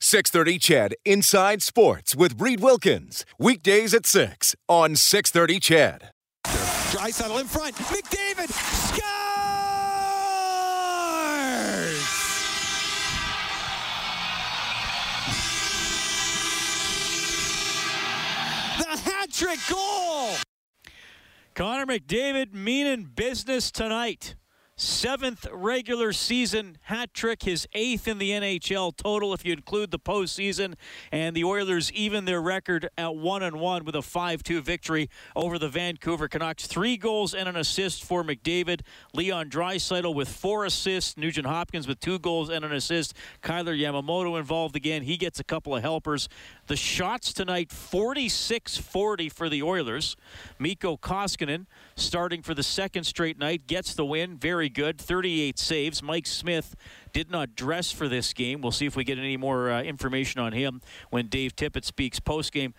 630 CHED Inside Sports with Reed Wilkins. Weekdays at 6 on 630 CHED. Draisaitl in front. McDavid scores! The hat trick goal! Connor McDavid meaning business tonight. Seventh regular season hat trick, his eighth in the NHL total if you include the postseason. And the Oilers even their record at one and one with a five-two victory over the Vancouver Canucks. Three goals and an assist for McDavid. Leon Draisaitl with four assists. Nugent Hopkins with two goals and an assist. Kailer Yamamoto involved again. He gets a couple of helpers. The shots tonight 46-40 for the Oilers. Mikko Koskinen starting for the second straight night gets the win. Very good. 38 saves. Mike Smith did not dress for this game. We'll see if we get any more uh, information on him when Dave Tippett speaks post game.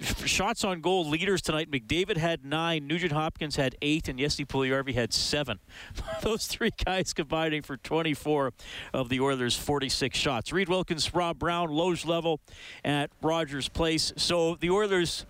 Shots on goal leaders tonight. McDavid had nine. Nugent Hopkins had eight, and Jesse Puljujarvi had seven. Those three guys combining for 24 of the Oilers' 46 shots. Reed Wilkins, Rob Brown, Loge level at Rogers Place. So the Oilers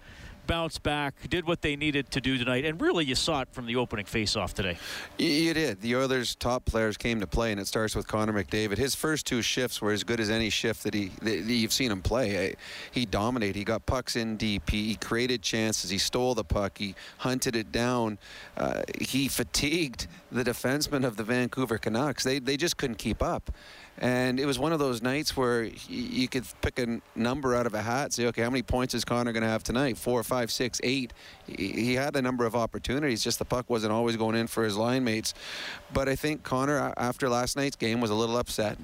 bounced back, did what they needed to do tonight, and really you saw it from the opening faceoff today. You did. The Oilers' top players came to play, and it starts with Connor McDavid. His first two shifts were as good as any shift that he that you've seen him play. He dominated. He got pucks in deep. He, he created chances. He stole the puck. He hunted it down. Uh, he fatigued the defensemen of the Vancouver Canucks. They they just couldn't keep up. And it was one of those nights where you could pick a number out of a hat, say, okay, how many points is Connor going to have tonight? Four, five, six, eight. He had a number of opportunities, just the puck wasn't always going in for his line mates. But I think Connor, after last night's game, was a little upset.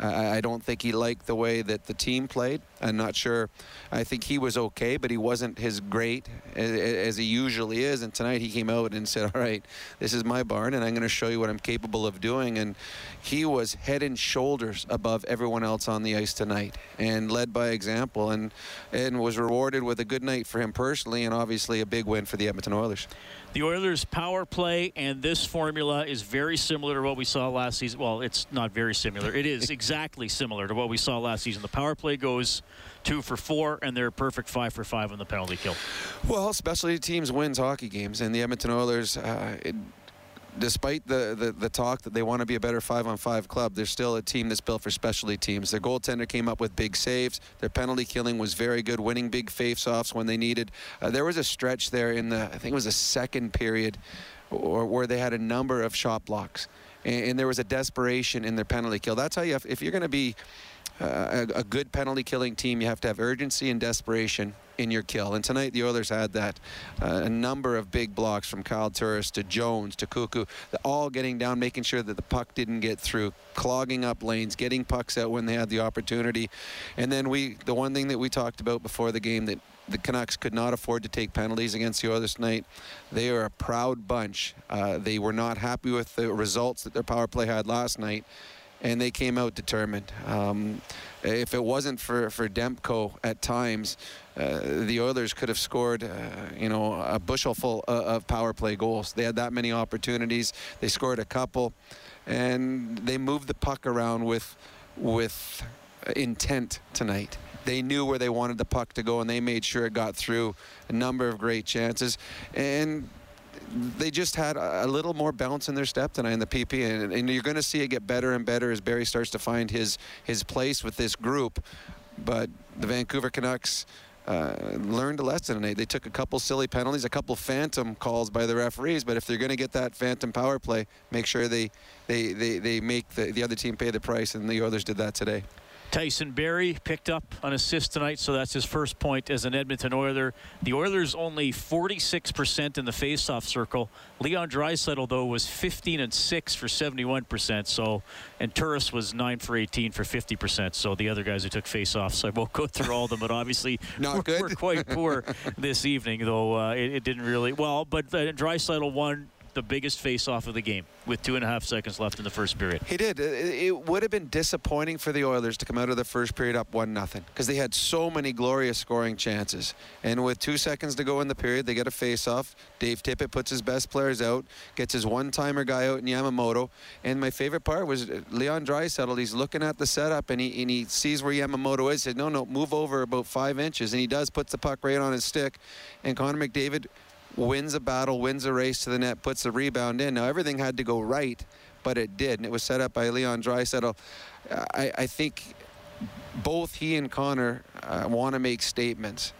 I, don't think he liked the way that the team played. I'm not sure. I think he was okay, but he wasn't as great as, as, he usually is. And tonight he came out and said, "All right, this is my barn, and I'm going to show you what I'm capable of doing." And he was head and shoulders above everyone else on the ice tonight, and led by example, and and was rewarded with a good night for him personally, and obviously a big win for the Edmonton Oilers. The Oilers' power play and this formula is very similar to what we saw last season. Well, it's not very similar. It is exactly similar to what we saw last season. The power play goes two for four, and they're a perfect five for five on the penalty kill. Well, specialty teams wins hockey games, and the Edmonton Oilers. Uh, it, despite the, the, the, talk that they want to be a better five on five club, they're still a team that's built for specialty teams. Their goaltender came up with big saves. Their penalty killing was very good, winning big face-offs when they needed. Uh, there was a stretch there in the, I think it was the second period, or, where they had a number of shot blocks. And, and there was a desperation in their penalty kill. That's how you have, if you're going to be a, a good penalty killing team, you have to have urgency and desperation in your kill. And tonight the Oilers had that. Uh, a number of big blocks from Kyle Turris to Jones to Koekkoek, all getting down, making sure that the puck didn't get through, clogging up lanes, getting pucks out when they had the opportunity. And then we, the one thing that we talked about before the game that the Canucks could not afford to take penalties against the Oilers tonight. They are a proud bunch. Uh, they were not happy with the results that their power play had last night and they came out determined. Um, if it wasn't for, for Demko at times, uh, the Oilers could have scored, uh, you know, a bushel full of, of power play goals. They had that many opportunities. They scored a couple, and they moved the puck around with, with intent tonight. They knew where they wanted the puck to go, and they made sure it got through a number of great chances. And they just had a, little more bounce in their step tonight in the PP, and, and you're going to see it get better and better as Barrie starts to find his his place with this group. But the Vancouver Canucks. Uh, learned a lesson tonight. They took a couple silly penalties, a couple phantom calls by the referees. But if they're going to get that phantom power play, make sure they they, they, they make the, the other team pay the price. And the Oilers did that today. Tyson Barrie picked up an assist tonight, so that's his first point as an Edmonton Oiler. The Oilers only 46% in the faceoff circle. Leon Draisaitl though was 15 and 6 for 71%. So, and Turris was 9 for 18 for 50%. So the other guys who took faceoffs, I won't go through all of them, but obviously Not we're, quite poor this evening, though uh, it, it, didn't really well. But uh, Draisaitl won the biggest face-off of the game with two and a half seconds left in the first period. He did. It, would have been disappointing for the Oilers to come out of the first period up one nothing because they had so many glorious scoring chances. And with two seconds to go in the period, they get a face-off. Dave Tippett puts his best players out, gets his one-timer guy out in Yamamoto. And my favorite part was uh, Leon Draisaitl. He's looking at the setup and he and he sees where Yamamoto is. He said, "No, no, move over about five inches." And he does. Puts the puck right on his stick. And Connor McDavid wins a battle, wins a race to the net, puts a rebound in. Now everything had to go right, but it did, and it was set up by Leon Draisaitl. I, I think both he and Connor uh, want to make statements.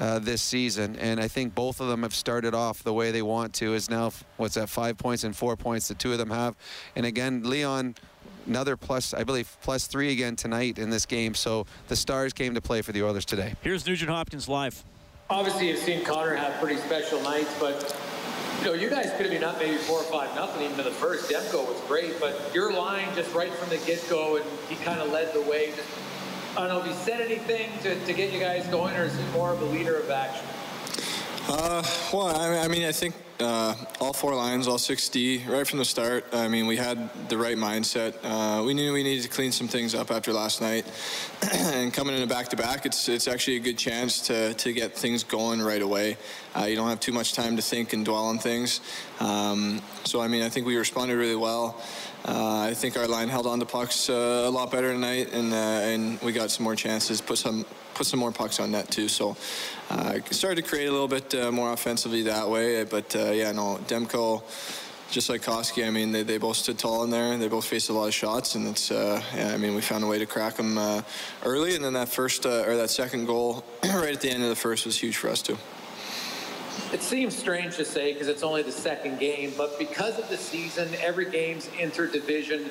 Uh, this season, and I think both of them have started off the way they want to. Is now what's that? Five points and four points. The two of them have, and again, Leon, another plus, I believe, plus three again tonight in this game. So the Stars came to play for the Oilers today. Here's Nugent Hopkins live. Obviously, you've seen Connor have pretty special nights, but you know, you guys could have been up maybe four or five nothing even in the first. Demko was great, but your line just right from the get-go, and he kind of led the way. Just, I don't know if he said anything to, to get you guys going, or is he more of a leader of action? Uh, well, I mean, I think uh, all four lines, all 6D, right from the start. I mean, we had the right mindset. Uh, we knew we needed to clean some things up after last night, and coming in a back-to-back, it's it's actually a good chance to to get things going right away. Uh, you don't have too much time to think and dwell on things. Um, so, I mean, I think we responded really well. Uh, I think our line held on to pucks uh, a lot better tonight, and uh, and we got some more chances, put some put some more pucks on net too. So uh, started to create a little bit uh, more offensively that way. But uh, yeah, no, Demko, just like Koski, I mean, they, they both stood tall in there. They both faced a lot of shots, and it's uh, yeah, I mean, we found a way to crack them uh, early, and then that first uh, or that second goal right at the end of the first was huge for us too. It seems strange to say because it's only the second game, but because of the season, every game's interdivision,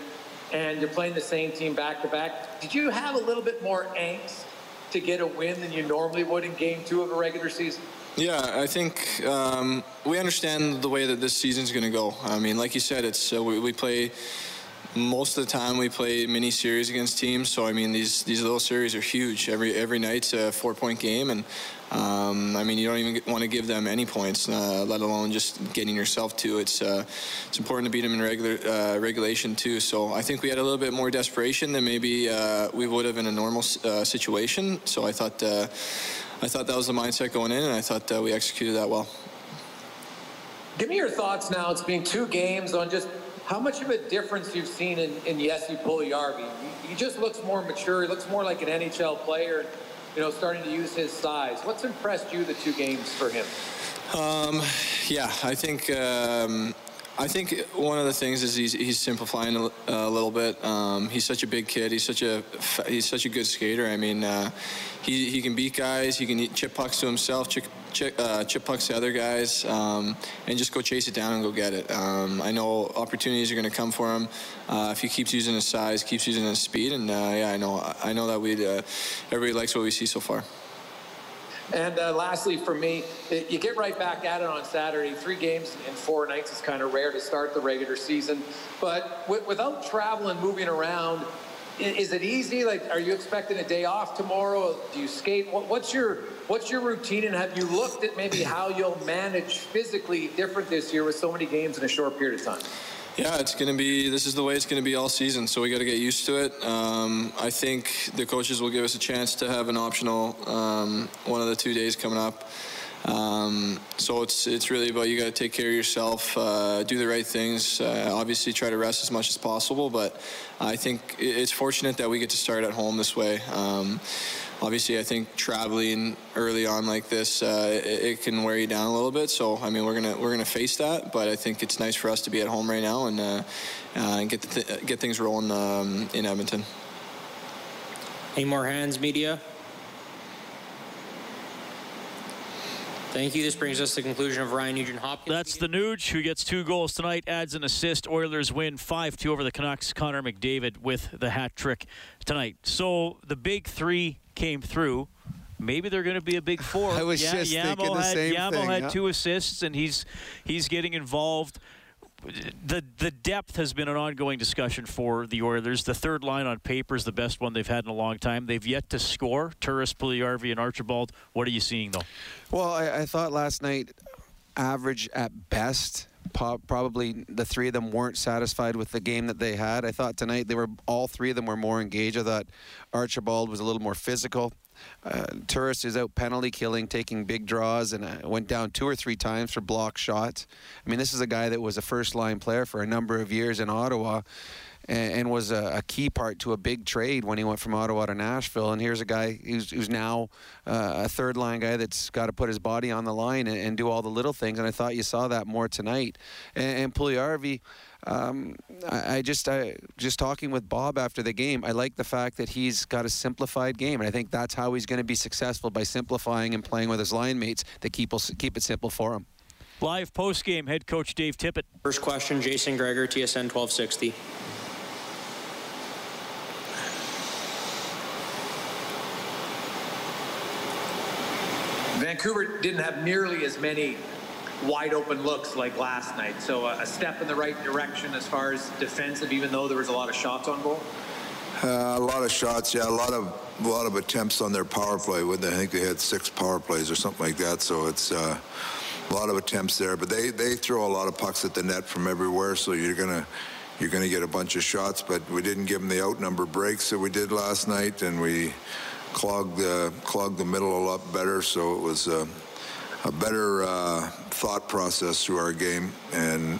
and you're playing the same team back to back. Did you have a little bit more angst to get a win than you normally would in game two of a regular season? Yeah, I think um, we understand the way that this season's going to go. I mean, like you said, it's uh, we, we play most of the time we play mini series against teams. So I mean, these these little series are huge. Every every night's a four point game, and um, I mean, you don't even want to give them any points, uh, let alone just getting yourself to. It's uh, it's important to beat them in regular uh, regulation too. So I think we had a little bit more desperation than maybe uh, we would have in a normal uh, situation. So I thought uh, I thought that was the mindset going in, and I thought we executed that well. Give me your thoughts now. It's been two games on just how much of a difference you've seen in, in Jesse Puljujarvi. He, he just looks more mature. He looks more like an NHL player, you know, starting to use his size. What's impressed you the two games for him? Um, yeah, I think um, I think one of the things is he's, he's simplifying a, a little bit. Um, he's such a big kid. He's such a he's such a good skater. I mean, uh, he he can beat guys. He can chip pucks to himself, chip, chip, uh, chip pucks to other guys, um, and just go chase it down and go get it. Um, I know opportunities are going to come for him uh, if he keeps using his size, keeps using his speed, and uh, yeah, I know I know that we uh, everybody likes what we see so far. And uh, lastly, for me, you get right back at it on Saturday. Three games in four nights is kind of rare to start the regular season. But w- without traveling, moving around, is it easy? Like, are you expecting a day off tomorrow? Do you skate? What, what's your what's your routine? And have you looked at maybe how you'll manage physically different this year with so many games in a short period of time? Yeah, it's going to be, this is the way it's going to be all season, so we got to get used to it. Um, I think the coaches will give us a chance to have an optional um, one of the two days coming up. Um, so it's it's really about you got to take care of yourself, uh, do the right things. Uh, obviously, try to rest as much as possible. But I think it's fortunate that we get to start at home this way. Um, obviously, I think traveling early on like this, uh, it, it, can wear you down a little bit. So, I mean, we're gonna we're gonna face that, but I think it's nice for us to be at home right now and uh, uh, and get th- get things rolling um, in Edmonton. Any more hands, media? Thank you. This brings us to the conclusion of Ryan Nugent Hopkins. That's the Nuge who gets two goals tonight, adds an assist. Oilers win 5 2 over the Canucks. Connor McDavid with the hat trick tonight. So the big three came through. Maybe they're going to be a big four. I was just thinking the had, same Yamo thing, had yeah. two assists, and he's he's getting involved. The the depth has been an ongoing discussion for the Oilers. The third line on paper is the best one they've had in a long time. They've yet to score. Turris, Puljujarvi, and Archibald. What are you seeing though? Well, I, I thought last night, average at best. Probably the three of them weren't satisfied with the game that they had. I thought tonight they were all three of them were more engaged. I thought Archibald was a little more physical. Uh, Turris is out penalty killing, taking big draws, and uh, went down two or three times for block shots. I mean, this is a guy that was a first line player for a number of years in Ottawa and, and was a, a key part to a big trade when he went from Ottawa to Nashville. And here's a guy who's, who's now uh, a third line guy that's got to put his body on the line and, and do all the little things. And I thought you saw that more tonight. And, and Puljujarvi, um, I, I just I just talking with Bob after the game. I like the fact that he's got a simplified game, and I think that's how he's going to be successful by simplifying and playing with his line mates that keep keep it simple for him. Live post game, head coach Dave Tippett. First question, Jason Gregor, TSN 1260. Vancouver didn't have nearly as many wide open looks like last night. So uh, a step in the right direction as far as defensive, even though there was a lot of shots on goal. Uh, a lot of shots, yeah, a lot of a lot of attempts on their power play. With I think they had six power plays or something like that. So it's uh, a lot of attempts there. But they they throw a lot of pucks at the net from everywhere. So you're gonna you're gonna get a bunch of shots. But we didn't give them the outnumber breaks that we did last night, and we clogged the clogged the middle a lot better. So it was uh, a better uh, thought process through our game and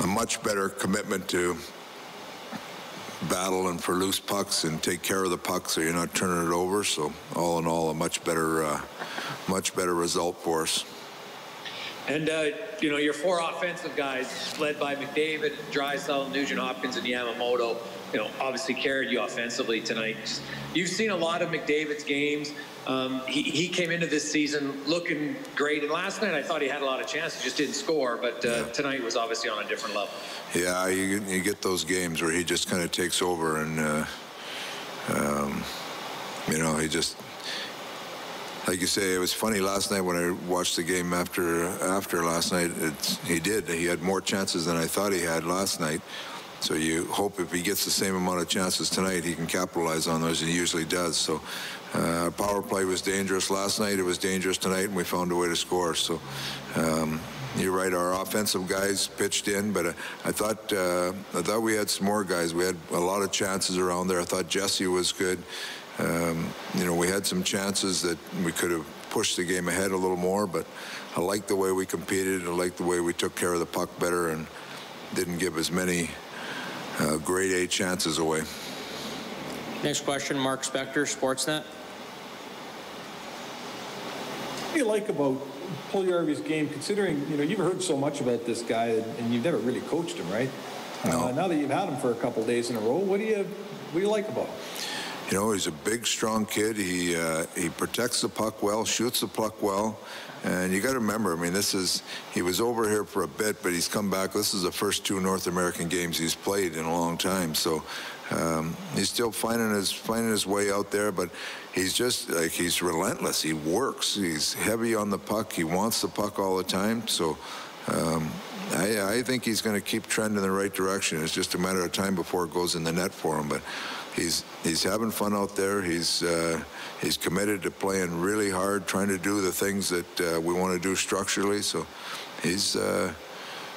a much better commitment to battle and for loose pucks and take care of the puck so you're not turning it over. So all in all, a much better, uh, much better result for us. And, uh, you know, your four offensive guys, led by McDavid, Draisaitl, Nugent Hopkins, and Yamamoto, you know, obviously carried you offensively tonight. You've seen a lot of McDavid's games. Um, he, he came into this season looking great. And last night I thought he had a lot of chances, just didn't score. But uh, tonight was obviously on a different level. Yeah, you, you get those games where he just kind of takes over and, uh, um, you know, he just like you say, it was funny last night when I watched the game after after last night. He did. He had more chances than I thought he had last night. So you hope if he gets the same amount of chances tonight, he can capitalize on those. And he usually does. So uh, power play was dangerous last night. It was dangerous tonight, and we found a way to score. So. Um, you're right. Our offensive guys pitched in, but uh, I thought uh, I thought we had some more guys. We had a lot of chances around there. I thought Jesse was good. Um, you know, we had some chances that we could have pushed the game ahead a little more, but I like the way we competed. I like the way we took care of the puck better and didn't give as many uh, grade A chances away. Next question, Mark Spector, Sportsnet. What do you like about Puljujarvi's game, considering, you know, you've heard so much about this guy and you've never really coached him, right? No. Uh, now that you've had him for a couple days in a row, what do you what do you like about him? You know, he's a big, strong kid. He uh, he protects the puck well, shoots the puck well, and you got to remember. I mean, this is he was over here for a bit, but he's come back. This is the first two North American games he's played in a long time. So um, he's still finding his finding his way out there, but he's just like he's relentless. He works. He's heavy on the puck. He wants the puck all the time. So. Um, I, I think he's going to keep trending in the right direction. It's just a matter of time before it goes in the net for him. But he's he's having fun out there. He's uh, he's committed to playing really hard, trying to do the things that uh, we want to do structurally. So he's. Uh,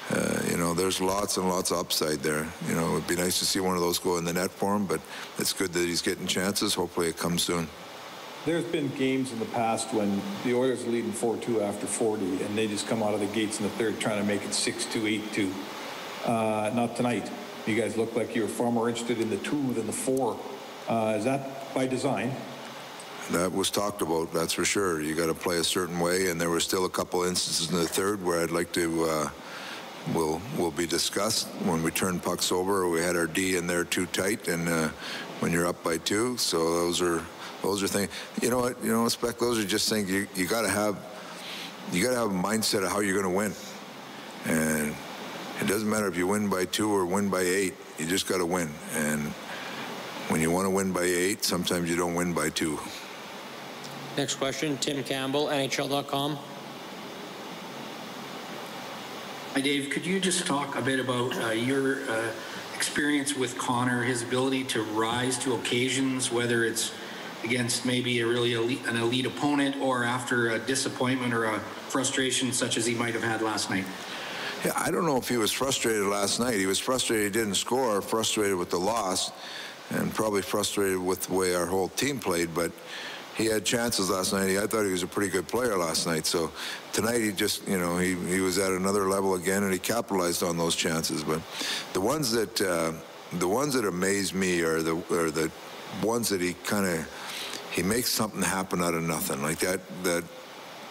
uh, you know, there's lots and lots of upside there. You know, it'd be nice to see one of those go in the net for him, but it's good that he's getting chances. Hopefully, it comes soon. There's been games in the past when the Oilers are leading 4-2 after 40, and they just come out of the gates in the third trying to make it 6-2, 8-2. Uh, not tonight. You guys look like you're far more interested in the two than the four. Uh, is that by design? That was talked about, that's for sure. You got to play a certain way, and there were still a couple instances in the third where I'd like to. Uh, will will be discussed when we turn pucks over. We had our D in there too tight, and uh, when you're up by two, so those are those are things. You know what? You know, spec. Those are just things you you got to have. you got to have a mindset of how you're going to win, and it doesn't matter if you win by two or win by eight. You just got to win, and when you want to win by eight, sometimes you don't win by two. Next question, Tim Campbell, NHL.com. Hi, Dave. Could you just talk a bit about uh, your uh, experience with Connor, his ability to rise to occasions, whether it's against maybe a really elite, an elite opponent or after a disappointment or a frustration such as he might have had last night? Yeah, I don't know if he was frustrated last night. He was frustrated he didn't score, frustrated with the loss, and probably frustrated with the way our whole team played. But he had chances last night. I thought he was a pretty good player last night. So tonight he just, you know, he, he was at another level again, and he capitalized on those chances. But the ones that uh, the ones that amaze me are the are the ones that he kind of he makes something happen out of nothing, like that that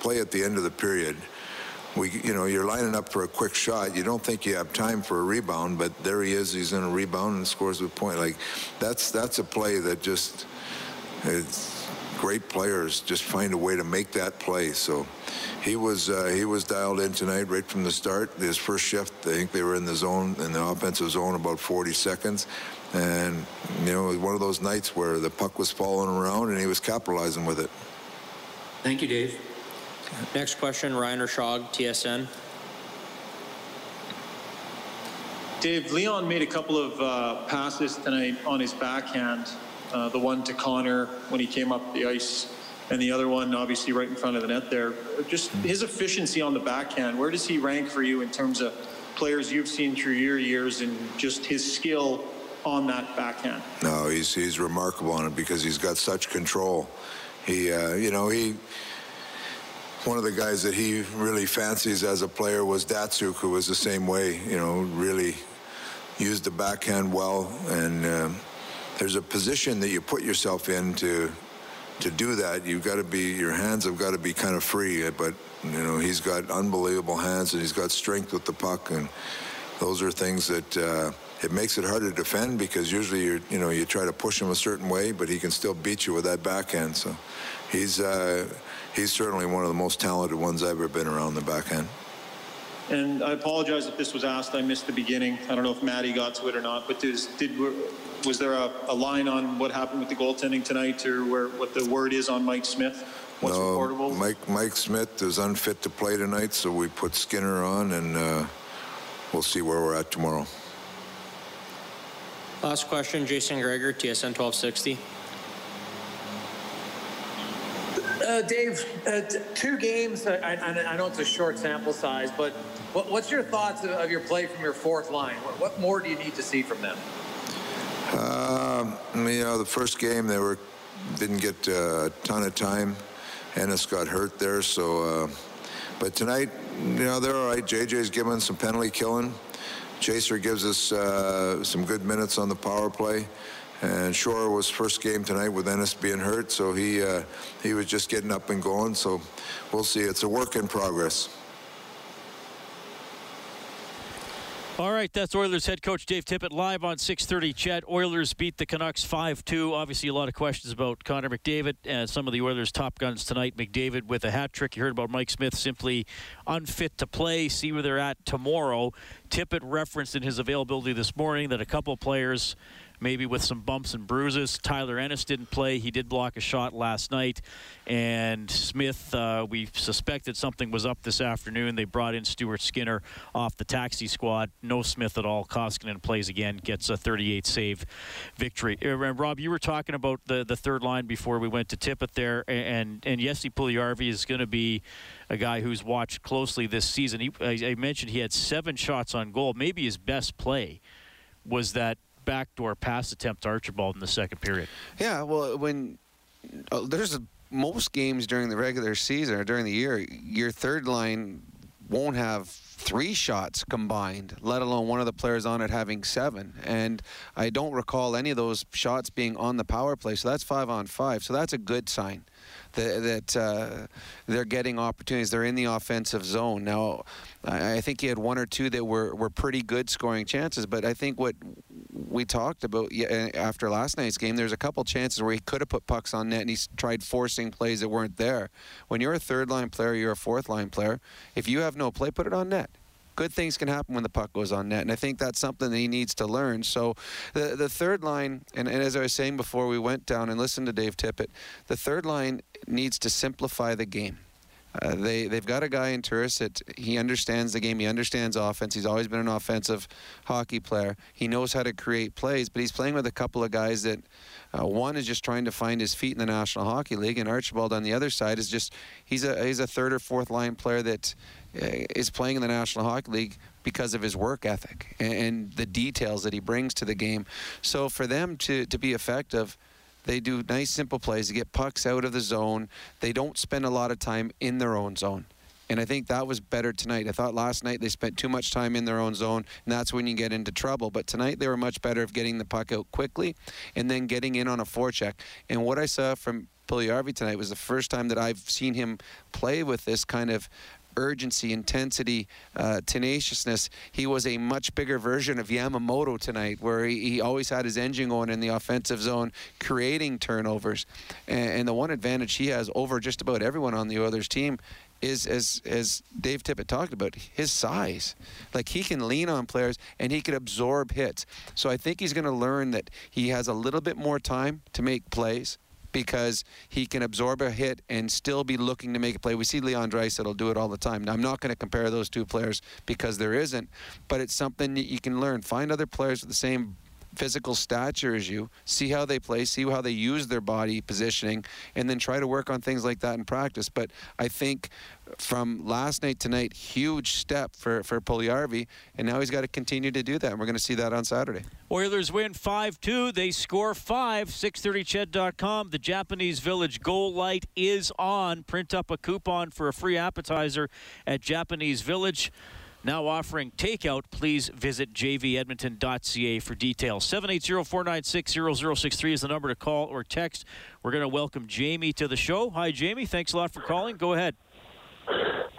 play at the end of the period. We, you know, you're lining up for a quick shot. You don't think you have time for a rebound, but there he is. He's in a rebound and scores a point. Like that's that's a play that just it's great players just find a way to make that play. So he was uh, he was dialed in tonight right from the start. His first shift, I think they were in the zone in the offensive zone about 40 seconds, and you know it was one of those nights where the puck was falling around and he was capitalizing with it. Thank you, Dave. Next question, Ryan Rishaug, TSN. Dave, Leon made a couple of uh, passes tonight on his backhand. Uh, the one to Connor when he came up the ice, and the other one obviously right in front of the net there. Just his efficiency on the backhand, where does he rank for you in terms of players you've seen through your years and just his skill on that backhand? No, he's he's remarkable on it because he's got such control. He, uh, you know, he. One of the guys that he really fancies as a player was Datsyuk, who was the same way. You know, really used the backhand well, and uh, there's a position that you put yourself in to to do that. You've got to be your hands have got to be kind of free, but you know he's got unbelievable hands and he's got strength with the puck, and those are things that. Uh, it makes it hard to defend because usually you you know you try to push him a certain way, but he can still beat you with that backhand. So he's uh, he's certainly one of the most talented ones I've ever been around the back end. And I apologize if this was asked. I missed the beginning. I don't know if Maddie got to it or not. But does, did was there a, a line on what happened with the goaltending tonight, or where what the word is on Mike Smith? What's no, reportable? Mike Mike Smith is unfit to play tonight, so we put Skinner on, and uh, we'll see where we're at tomorrow. Last question, Jason Gregor, TSN 1260. Uh, Dave, uh, two games. I, I, I, know it's a short sample size, but what, what's your thoughts of, of, your play from your fourth line? What, what, more do you need to see from them? Um, you know, the first game they were didn't get a ton of time. Ennis got hurt there, so. Uh, but tonight, you know, they're all right. JJ's giving some penalty killing. Chaser gives us uh, some good minutes on the power play. And Shore was first game tonight with Ennis being hurt, so he uh, he was just getting up and going. So we'll see. It's a work in progress. All right, that's Oilers head coach Dave Tippett live on 6:30. CHED Oilers beat the Canucks 5-2. Obviously, a lot of questions about Connor McDavid and some of the Oilers' top guns tonight. McDavid with a hat trick. You heard about Mike Smith simply unfit to play. See where they're at tomorrow. Tippett referenced in his availability this morning that a couple players maybe with some bumps and bruises. Tyler Ennis didn't play. He did block a shot last night. And Smith, uh, we suspected something was up this afternoon. They brought in Stuart Skinner off the taxi squad. No Smith at all. Koskinen plays again, gets a 38 save victory. Uh, Rob, you were talking about the, the third line before we went to Tippett there. And, and Jesse Puljujarvi is going to be a guy who's watched closely this season. He, I mentioned he had seven shots on goal. Maybe his best play was that backdoor pass attempt to Archibald in the second period. Yeah, well, when uh, there's a, most games during the regular season or during the year, your third line won't have three shots combined, let alone one of the players on it having seven. And I don't recall any of those shots being on the power play. So that's five on five. So that's a good sign that, that uh, they're getting opportunities. They're in the offensive zone. Now, I, I think he had one or two that were, were pretty good scoring chances, but I think what we talked about after last night's game, there's a couple chances where he could have put pucks on net and he tried forcing plays that weren't there. When you're a third line player, you're a fourth line player. If you have no play, put it on net good things can happen when the puck goes on net, and I think that's something that he needs to learn. So, the the third line, and, and as I was saying before, we went down and listened to Dave Tippett. The third line needs to simplify the game. Uh, they they've got a guy in Turris that he understands the game. He understands offense. He's always been an offensive hockey player. He knows how to create plays, but he's playing with a couple of guys that uh, one is just trying to find his feet in the National Hockey League, and Archibald on the other side is just he's a he's a third or fourth line player that uh, is playing in the National Hockey League because of his work ethic and, and the details that he brings to the game. So for them to to be effective they do nice, simple plays. They get pucks out of the zone. They don't spend a lot of time in their own zone. And I think that was better tonight. I thought last night they spent too much time in their own zone, and that's when you get into trouble. But tonight they were much better of getting the puck out quickly and then getting in on a forecheck. And what I saw from Puljujarvi tonight was the first time that I've seen him play with this kind of urgency, intensity, uh, tenaciousness. He was a much bigger version of Yamamoto tonight, where he, he always had his engine going in the offensive zone, creating turnovers. And, and, the one advantage he has over just about everyone on the Oilers team is as as Dave Tippett talked about his size. Like he can lean on players and he can absorb hits. So I think he's going to learn that he has a little bit more time to make plays because he can absorb a hit and still be looking to make a play. We see Leon Draisaitl do it all the time. Now, I'm not going to compare those two players because there isn't, but it's something that you can learn. Find other players with the same physical stature as you, see how they play, see how they use their body positioning, and then try to work on things like that in practice. But I think from last night to tonight, huge step for, for Puljujarvi, and now he's got to continue to do that, and we're going to see that on Saturday. Oilers win 5-2. They score 5, 630ched.com. The Japanese Village Goal Light is on. Print up a coupon for a free appetizer at Japanese Village. Now offering takeout. Please visit jvedmonton.ca for details. 780-496-0063 is the number to call or text. We're going to welcome Jamie to the show. Hi, Jamie. Thanks a lot for calling. Go ahead.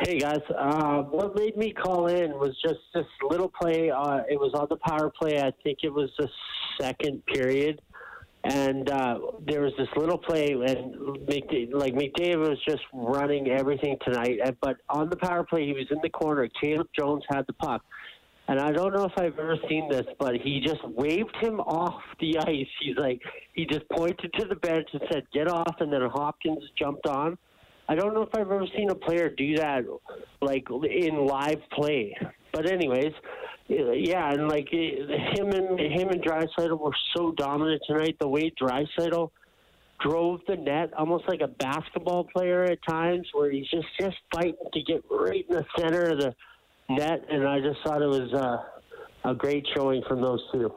Hey guys, uh, what made me call in was just this little play. Uh, it was on the power play. I think it was the second period, and uh, there was this little play, and McDavid, like McDavid was just running everything tonight. But on the power play, he was in the corner. Caleb Jones had the puck. And I don't know if I've ever seen this, but he just waved him off the ice. He's like, he just pointed to the bench and said, get off, and then Hopkins jumped on. I don't know if I've ever seen a player do that, like in live play. But anyways, yeah, and like him and him and Draisaitl were so dominant tonight. The way Draisaitl drove the net, almost like a basketball player at times, where he's just just fighting to get right in the center of the net. And I just thought it was uh, a great showing from those two.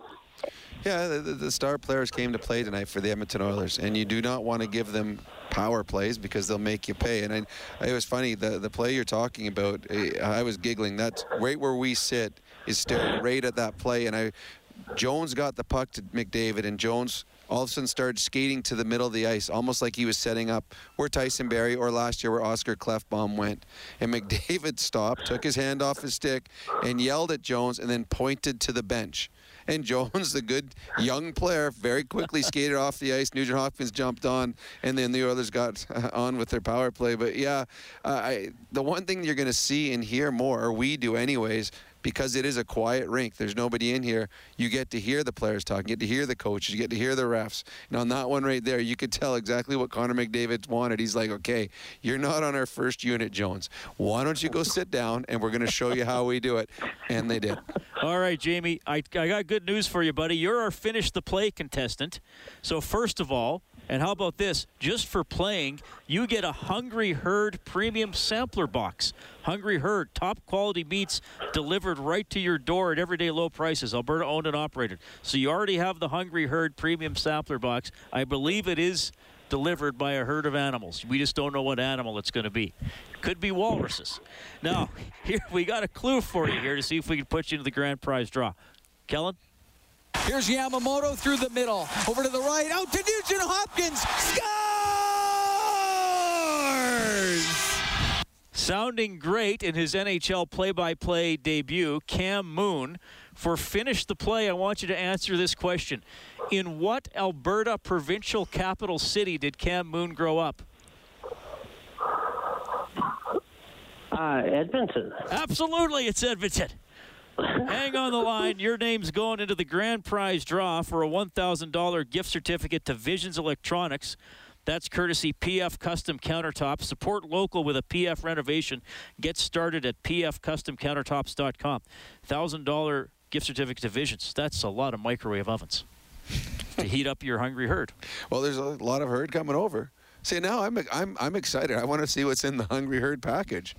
Yeah, the, the, star players came to play tonight for the Edmonton Oilers, and you do not want to give them power plays because they'll make you pay. And I, it was funny the the play you're talking about. Eh, I was giggling. That's right where we sit is staring right at that play, and I. Jones got the puck to McDavid, and Jones all of a sudden started skating to the middle of the ice, almost like he was setting up where Tyson Barrie or last year where Oscar Klefbom went. And McDavid stopped, took his hand off his stick, and yelled at Jones, and then pointed to the bench and Jones, the good young player, very quickly skated off the ice. Nugent Hopkins jumped on, and then the Oilers got on with their power play. But yeah, uh, I, the one thing you're going to see and hear more, or we do anyways, because it is a quiet rink. There's nobody in here. You get to hear the players talking. You get to hear the coaches. You get to hear the refs. And on that one right there, you could tell exactly what Connor McDavid wanted. He's like, okay, you're not on our first unit, Jones. Why don't you go sit down and we're going to show you how we do it? And they did. All right, Jamie, I, I got good news for you, buddy. You're our finish the play contestant. So, first of all, and how about this? Just for playing, you get a Hungry Herd premium sampler box. Hungry Herd, top quality meats delivered right to your door at everyday low prices. Alberta owned and operated. So you already have the Hungry Herd premium sampler box. I believe it is delivered by a herd of animals. We just don't know what animal it's going to be. Could be walruses. Now, here we got a clue for you here to see if we can put you into the grand prize draw. Kellen? Here's Yamamoto through the middle. Over to the right. Out to Nugent Hopkins. Scores! Sounding great in his NHL play by play debut, Cam Moon. For Finish the Play, I want you to answer this question. In what Alberta provincial capital city did Cam Moon grow up? Uh, Edmonton. Absolutely, it's Edmonton. Hang on the line. Your name's going into the grand prize draw for a $1,000 gift certificate to Visions Electronics. That's courtesy PF Custom Countertops. Support local with a PF renovation. Get started at pfcustomcountertops.com. $1,000 gift certificate to Visions. That's a lot of microwave ovens to heat up your hungry herd. Well, there's a lot of herd coming over. See, now I'm I'm I'm excited. I want to see what's in the Hungry Herd package.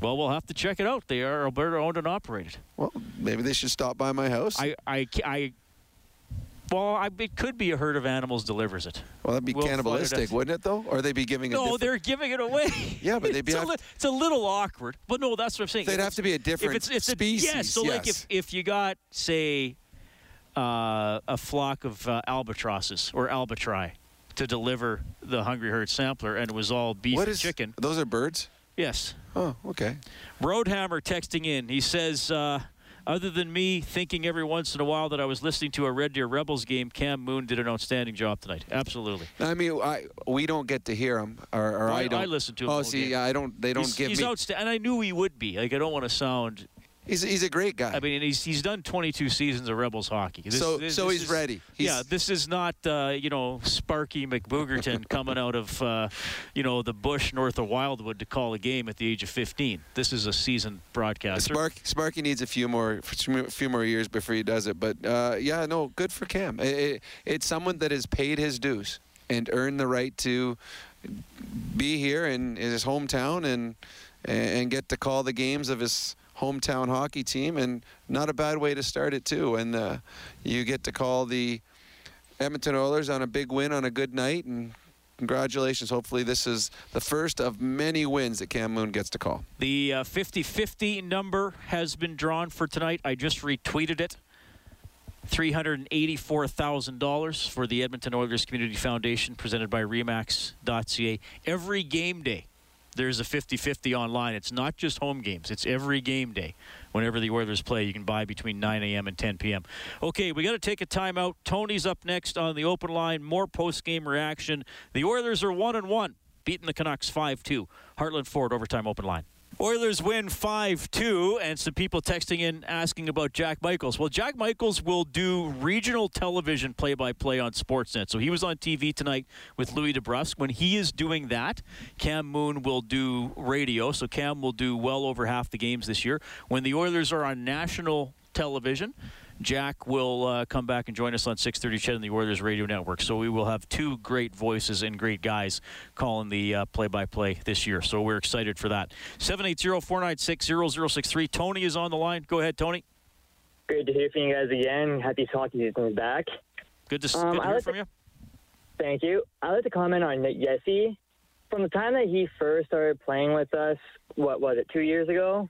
Well, we'll have to check it out. They are Alberta owned and operated. Well, maybe they should stop by my house. I, I, I well, I, it could be a herd of animals delivers it. Well, that'd be We'll find it cannibalistic, wouldn't it, though? Or they'd be giving No, they're giving it away. Yeah, but they'd be it's, a li- it's a little awkward. But no, that's what I'm saying. They'd If have to be a different if it's, it's species, A, yes. So like if if you got say uh, a flock of uh, albatrosses or albitri to deliver the hungry herd sampler, and it was all beef What and is- chicken. Those are birds? Yes. Oh, okay. Roadhammer texting in. He says, uh, other than me thinking every once in a while that I was listening to a Red Deer Rebels game, Cam Moon did an outstanding job tonight. Absolutely. I mean, I we don't get to hear them, or, or I- I, don't. I listen to him Oh, see, game. I don't. They don't he's, give he's me. outsta- and I knew he would be. Like I don't want to sound. He's he's a great guy. I mean, he's he's done 22 seasons of Rebels hockey. This- So- this- so this he's is- ready. He's- yeah, this is not uh, you know Sparky McBoogerton coming out of uh, you know the bush north of Wildwood to call a game at the age of 15. This is a seasoned broadcaster. Spark, Sparky needs a few more, few more years before he does it. But uh, yeah, no, good for Cam. It, it, it's someone that has paid his dues and earned the right to be here in, in his hometown and and get to call the games of his hometown hockey team. And not a bad way to start it too. And uh, you get to call the Edmonton Oilers on a big win on a good night and. Congratulations. Hopefully, this is the first of many wins that Cam Moon gets to call. The 50 50 number has been drawn for tonight. I just retweeted it. $384,000 for the Edmonton Oilers Community Foundation presented by Remax.ca. Every game day, there's a 50 50 online. It's not just home games, it's every game day. Whenever the Oilers play, you can buy between 9 a.m. and 10 p.m. Okay, we got to take a timeout. Tony's up next on the open line. More post game reaction. The Oilers are 1 and 1, beating the Canucks 5 2. Heartland Ford, overtime open line. Oilers win 5 2, and some people texting in asking about Jack Michaels. Well, Jack Michaels will do regional television play by play on Sportsnet. So he was on TV tonight with Louis DeBrusk. When he is doing that, Cam Moon will do radio. So Cam will do well over half the games this year. When the Oilers are on national television, Jack will uh, come back and join us on 6:30 CHED and the Oilers Radio Network. So we will have two great voices and great guys calling the uh, play-by-play this year. So we're excited for that. 780-496-0063. Tony is on the line. Go ahead, Tony. Good to hear from you guys again. Happy hockey season is back. Good to, Um, good to hear like from to- you. Thank you. I'd like to comment on Nick Yessie. From the time that he first started playing with us, what was it, two years ago,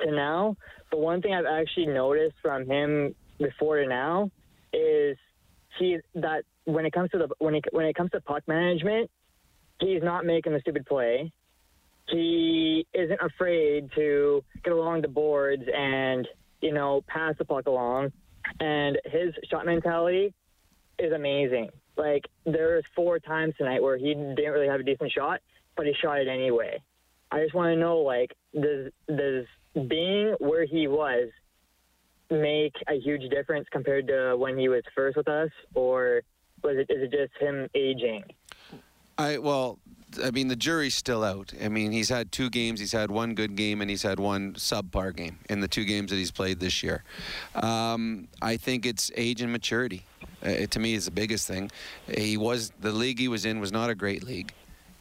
to now, the one thing I've actually noticed from him before to now is he that when it comes to the when it when it comes to puck management, he's not making the stupid play. He isn't afraid to get along the boards and you know pass the puck along, and his shot mentality is amazing. Like there was four times tonight where he didn't really have a decent shot, but he shot it anyway. I just want to know, like, does does being where he was make a huge difference compared to when he was first with us, or was it is it just him aging? I well, I mean the jury's still out. I mean he's had two games. He's had one good game and he's had one subpar game in the two games that he's played this year. Um, I think it's age and maturity. Uh, to me, is the biggest thing. He was the league he was in was not a great league.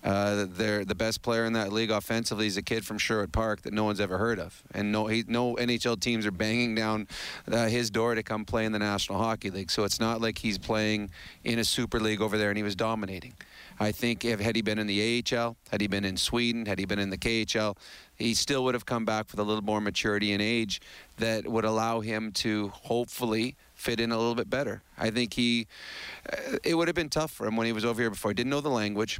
Uh, they're the best player in that league offensively is a kid from Sherwood Park that no one's ever heard of, and no he, no NHL teams are banging down uh, his door to come play in the National Hockey League. So it's not like he's playing in a Super League over there and he was dominating. I think if had he been in the AHL, had he been in Sweden, had he been in the KHL, he still would have come back with a little more maturity and age that would allow him to hopefully fit in a little bit better. I think he, uh, it would have been tough for him when he was over here before. He didn't know the language.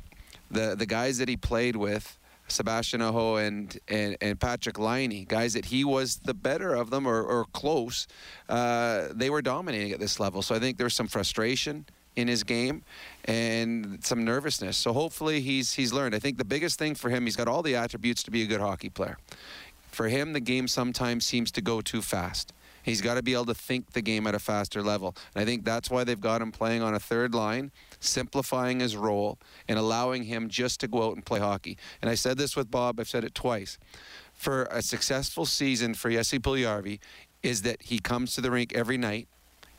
The the guys that he played with, Sebastian Aho and, and, and Patrik Laine, guys that he was the better of them or, or close, uh, they were dominating at this level. So I think there's some frustration in his game and some nervousness. So hopefully he's he's learned. I think the biggest thing for him, he's got all the attributes to be a good hockey player. For him, the game sometimes seems to go too fast. He's got to be able to think the game at a faster level. And I think that's why they've got him playing on a third line, simplifying his role and allowing him just to go out and play hockey. And I said this with Bob, I've said it twice. For a successful season for Jesse Puljujarvi is that he comes to the rink every night,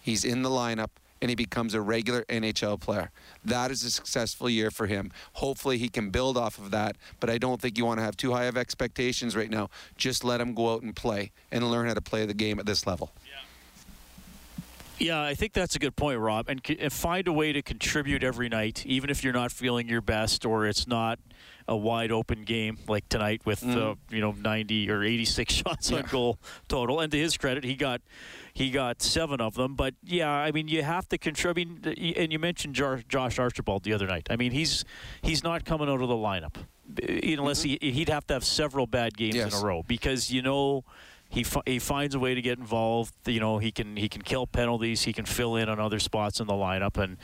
he's in the lineup, and he becomes a regular NHL player. That is a successful year for him. Hopefully, he can build off of that, but I don't think you want to have too high of expectations right now. Just let him go out and play and learn how to play the game at this level. Yeah, I think that's a good point, Rob. And, and, find a way to contribute every night, even if you're not feeling your best or it's not a wide open game like tonight with mm. uh, you know 90 or 86 shots yeah. on goal total. And to his credit, he got he got seven of them. But yeah, I mean, you have to contribute. And you mentioned Josh Archibald the other night. I mean, he's he's not coming out of the lineup unless mm-hmm. he he'd have to have several bad games yes. in a row because you know he he finds a way to get involved. You know, he can he can kill penalties. He can fill in on other spots in the lineup, and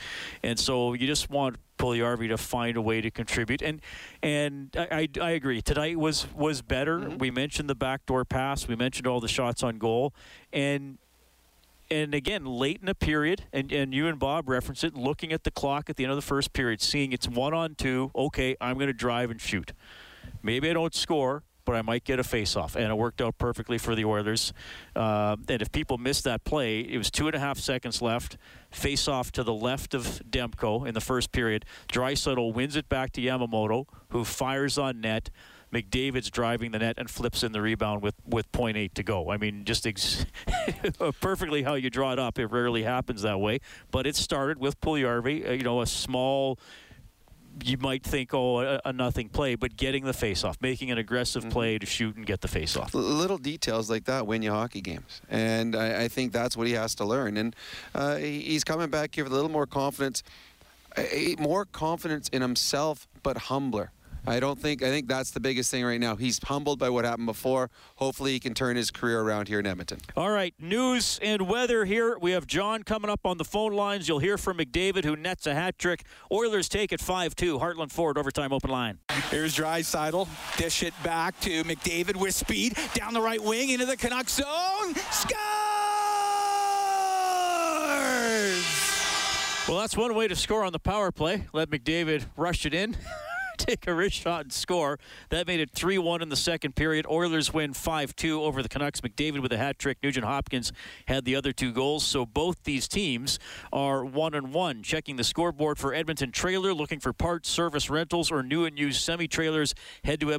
and so you just want Puljujarvi to find a way to contribute. And and I, I, I agree. Tonight was was better. Mm-hmm. We mentioned the backdoor pass. We mentioned all the shots on goal, and and again, late in the period, and, and you and Bob referenced it, looking at the clock at the end of the first period, seeing it's one on two, okay, I'm going to drive and shoot. Maybe I don't score, but I might get a face-off, and it worked out perfectly for the Oilers. Uh, and if people missed that play, it was two and a half seconds left. Face-off to the left of Demko in the first period. Draisaitl wins it back to Yamamoto, who fires on net. McDavid's driving the net and flips in the rebound with with .8 to go. I mean, just ex- perfectly how you draw it up. It rarely happens that way, but it started with Puljujarvi, uh, you know, a small you might think, oh, a, a, nothing play, but getting the face off, making an aggressive mm-hmm. play to shoot and get the face off. Little details like that win you hockey games, and I, I think that's what he has to learn. And uh, he's coming back here with a little more confidence, more confidence in himself, but humbler. I don't think I think that's the biggest thing right now. He's humbled by what happened before. Hopefully, he can turn his career around here in Edmonton. All right, news and weather here. We have John coming up on the phone lines. You'll hear from McDavid, who nets a hat trick. Oilers take it 5-2. Heartland Ford overtime open line. Here's Draisaitl. Dish it back to McDavid with speed down the right wing into the Canucks zone. Scores! Well, that's one way to score on the power play. Let McDavid rush it in. take a wrist shot and score. That made it 3 1 in the second period. Oilers win 5 2 over the Canucks. McDavid with a hat trick. Nugent Hopkins had the other two goals. So both these teams are 1 and 1. Checking the scoreboard for Edmonton Trailer, looking for parts, service rentals, or new and used semi trailers, head to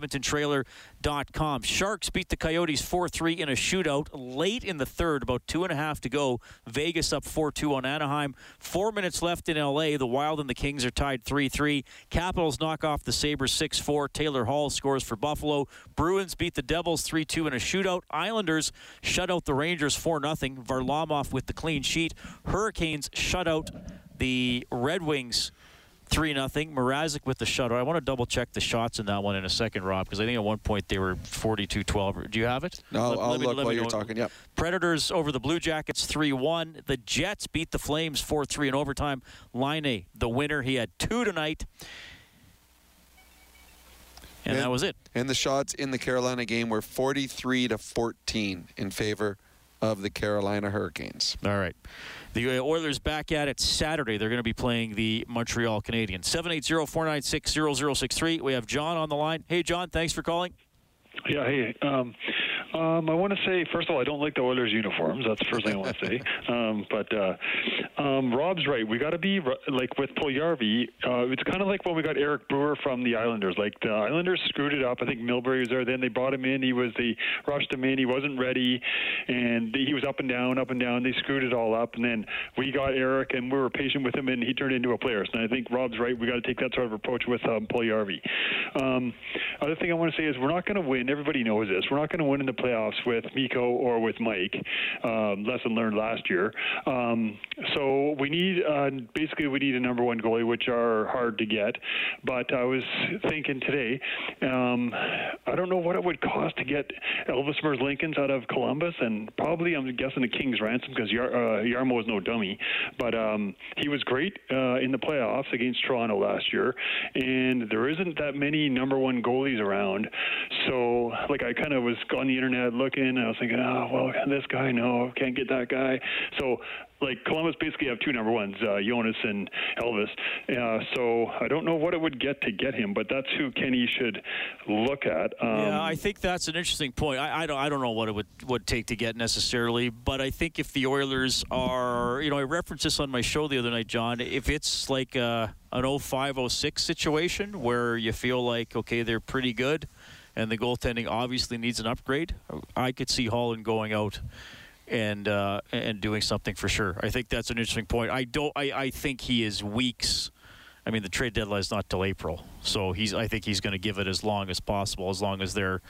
EdmontonTrailer.com. Sharks beat the Coyotes 4 3 in a shootout late in the third, about two and a half to go. Vegas up 4 2 on Anaheim. Four minutes left in LA. The Wild and the Kings are tied 3 3. Capitals knock off the the Sabres 6 4. Taylor Hall scores for Buffalo. Bruins beat the Devils 3 2 in a shootout. Islanders shut out the Rangers 4 0. Varlamov with the clean sheet. Hurricanes shut out the Red Wings 3 0. Mrazek with the shutout. I want to double check the shots in that one in a second, Rob, because I think at one point they were 42 12. Do you have it? No, let, I'll let look me, while you're talking. Yep. Predators over the Blue Jackets 3 1. The Jets beat the Flames 4 3 in overtime. Laine, the winner. He had two tonight. And, and, that was it. And the shots in the Carolina game were 43 to 14 in favor of the Carolina Hurricanes. All right. The Oilers back at it Saturday. They're going to be playing the Montreal Canadiens. 780-496-0063. We have John on the line. Hey, John, thanks for calling. Yeah, hey. Um, Um, I want to say, first of all, I don't like the Oilers uniforms. That's the first thing I want to say. Um, but uh, um, Rob's right. We got to be like with Puljujarvi. Uh, it's kind of like when we got Eric Brewer from the Islanders. Like the Islanders screwed it up. I think Milbury was there. Then they brought him in. He was they rushed him in. He wasn't ready, and he was up and down, up and down. They screwed it all up. And then we got Eric, and we were patient with him, and he turned into a player. And I think Rob's right. We got to take that sort of approach with um, Puljujarvi. Um, other thing I want to say is we're not going to win. Everybody knows this. We're not going to win in the playoffs with Mikko or with Mike. Um, lesson learned last year. Um, so we need uh, basically we need a number one goalie, which are hard to get. But I was thinking today, um, I don't know what it would cost to get Elvis Merzlikins out of Columbus, and probably I'm guessing a King's ransom because Yar- uh, Jarmo is no dummy. But um, he was great uh, in the playoffs against Toronto last year, and there isn't that many number one goalies around. So like I kind of was on the internet looking, and I was thinking, oh well, this guy no, can't get that guy. So like Columbus basically have two number ones, uh, Joonas and Elvis. Uh, so I don't know what it would get to get him, but that's who Kenny should look at. Um, yeah, I think that's an interesting point. I, I, don't I don't know what it would would take to get necessarily, but I think if the Oilers are, you know, I referenced this on my show the other night, John. If it's like a, an 05 06 situation where you feel like okay, they're pretty good, and the goaltending obviously needs an upgrade, I could see Holland going out and uh, and doing something for sure. I think that's an interesting point. I don't. I, I think he is weeks. I mean, the trade deadline is not till April, so he's. I think he's going to give it as long as possible, as long as they're,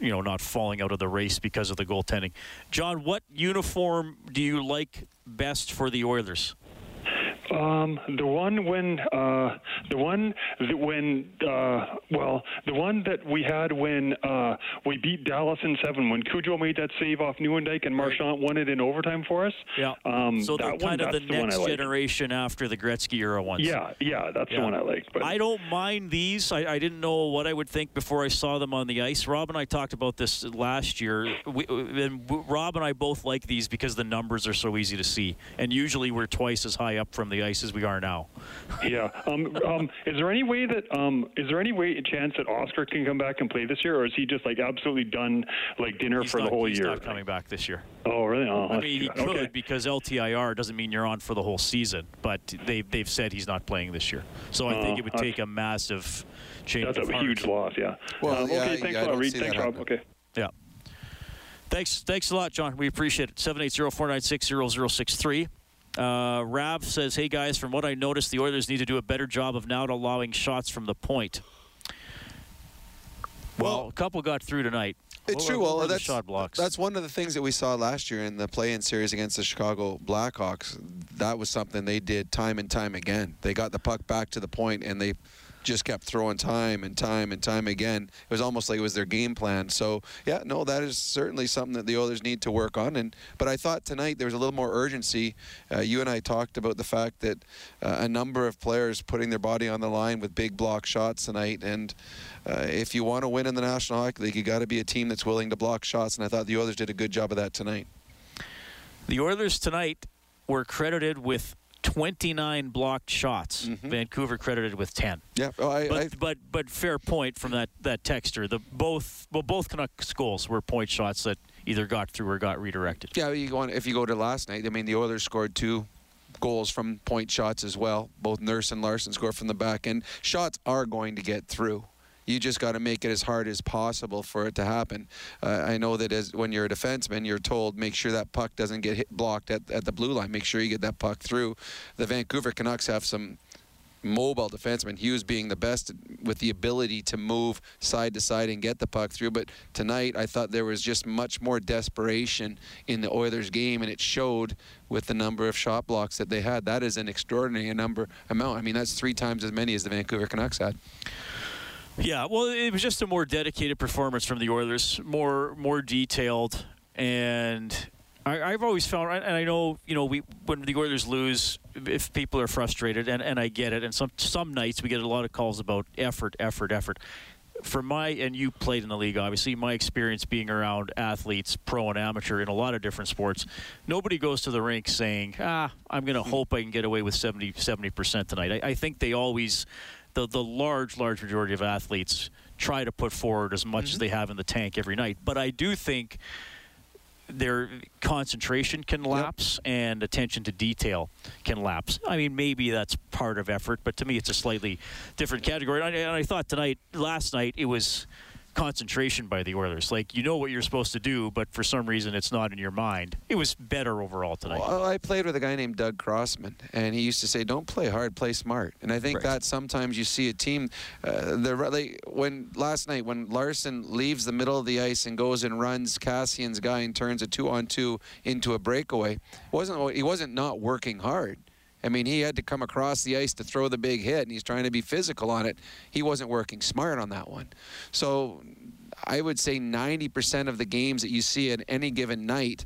you know, not falling out of the race because of the goaltending. John, what uniform do you like best for the Oilers? Um, the one when uh, the one that when uh, well the one that we had when uh, we beat Dallas in seven when Cujo made that save off Nieuwendyk and Marchant won it in overtime for us. Yeah. Um, so they're kind one, of the, the next generation after the Gretzky era ones. Yeah, yeah, that's yeah. the one I like. But I don't mind these. I, I, didn't know what I would think before I saw them on the ice. Rob and I talked about this last year. We, and Rob and I both like these because the numbers are so easy to see, and usually we're twice as high up from the ice as we are now. yeah. Um, um, is there any way that um, is there any way a chance that Oscar can come back and play this year, or is he just like absolutely done like dinner he's for not, the whole he's year? He's not coming back this year. Oh, really? Oh, I mean, he could okay. because LTIR doesn't mean you're on for the whole season, but they've they've said he's not playing this year. So I think it would take a massive change. That's a heart. huge loss. Yeah. Well, um, yeah, okay. Thanks yeah, a lot, Reed. Thanks, Rob. Okay. Yeah. Thanks, thanks a lot, John. We appreciate it. 780-496-0063. Uh, Rav says, "Hey guys, from what I noticed, the Oilers need to do a better job of not allowing shots from the point." Well, well a couple got through tonight. It's what true. Were, well, that's shot blocks? that's one of the things that we saw last year in the play-in series against the Chicago Blackhawks. That was something they did time and time again. They got the puck back to the point and they just kept throwing time and time and time again. It was almost like it was their game plan. So yeah, no, that is certainly something that the Oilers need to work on. And but I thought tonight there was a little more urgency. Uh, you and I talked about the fact that uh, a number of players putting their body on the line with big block shots tonight. And uh, if you want to win in the National Hockey League, you got to be a team that's willing to block shots. And I thought the Oilers did a good job of that tonight. The Oilers tonight were credited with 29 blocked shots. Mm-hmm. Vancouver credited with 10. Yeah, oh, I, but, I, but but fair point from that that texter. The both well both Canucks goals were point shots that either got through or got redirected. Yeah, you go on, if you go to last night, I mean the Oilers scored two goals from point shots as well. Both Nurse and Larsson scored from the back, and shots are going to get through you just got to make it as hard as possible for it to happen. Uh, I know that as when you're a defenseman, you're told make sure that puck doesn't get hit, blocked at, at the blue line. Make sure you get that puck through. The Vancouver Canucks have some mobile defenseman, Hughes being the best with the ability to move side to side and get the puck through. But tonight, I thought there was just much more desperation in the Oilers game, and it showed with the number of shot blocks that they had. That is an extraordinary number amount. I mean, that's three times as many as the Vancouver Canucks had. Yeah, well, it was just a more dedicated performance from the Oilers, more more detailed, and I, have always found, and I know, you know, we when the Oilers lose, if people are frustrated, and, and I get it, and some some nights we get a lot of calls about effort, effort, effort. For my and you played in the league, obviously, my experience being around athletes, pro and amateur, in a lot of different sports, nobody goes to the rink saying, "Ah, I'm going to hope I can get away with 70 percent tonight." I, I think they always the the large large majority of athletes try to put forward as much mm-hmm. as they have in the tank every night. But I do think their concentration can lapse yep. and attention to detail can lapse. I mean, maybe that's part of effort, but to me, it's a slightly different category. And I, and I thought tonight, last night, it was concentration by the Oilers. Like you know what you're supposed to do, but for some reason it's not in your mind. It was better overall tonight. Well, I played with a guy named Doug Crossman, and he used to say, "Don't play hard, play smart." And I think right. that sometimes you see a team, uh, the when last night when Larsson leaves the middle of the ice and goes and runs Kassian's guy and turns a two-on-two into a breakaway, wasn't he wasn't not working hard. I mean, he had to come across the ice to throw the big hit, and he's trying to be physical on it. He wasn't working smart on that one. So I would say 90% of the games that you see at any given night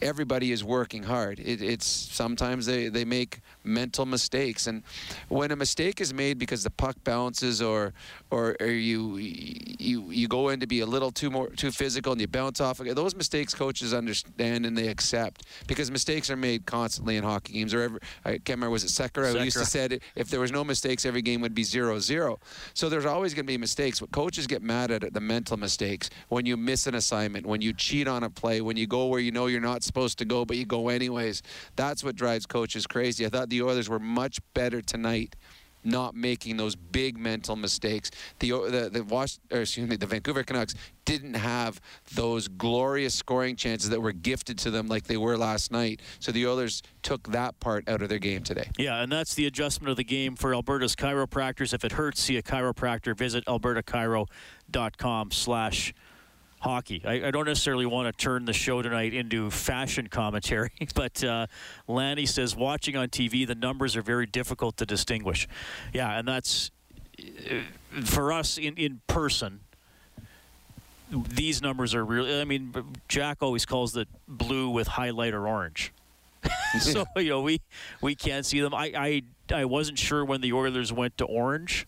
everybody is working hard. It, it's sometimes they, they make mental mistakes, and when a mistake is made because the puck bounces or or, or you you you go in to be a little too more too physical and you bounce off, those mistakes coaches understand and they accept because mistakes are made constantly in hockey games. Or every, I can't remember was it Sekera who used to said if there was no mistakes, every game would be zero zero. So there's always going to be mistakes. But coaches get mad at the mental mistakes when you miss an assignment, when you cheat on a play, when you go where you know you're not supposed to go, but you go anyways. That's what drives coaches crazy. I thought the Oilers were much better tonight not making those big mental mistakes. The the the Was, excuse me, the Vancouver Canucks didn't have those glorious scoring chances that were gifted to them like they were last night. So the Oilers took that part out of their game today. Yeah, and that's the adjustment of the game for Alberta's chiropractors. If it hurts, see a chiropractor. Visit albertachiro.com slash hockey. I, I, don't necessarily want to turn the show tonight into fashion commentary, but uh, Lanny says watching on TV, the numbers are very difficult to distinguish. Yeah, and that's uh, for us in, in person. These numbers are really. I mean, Jack always calls it blue with highlighter orange. so you know we we can't see them. I, I I wasn't sure when the Oilers went to orange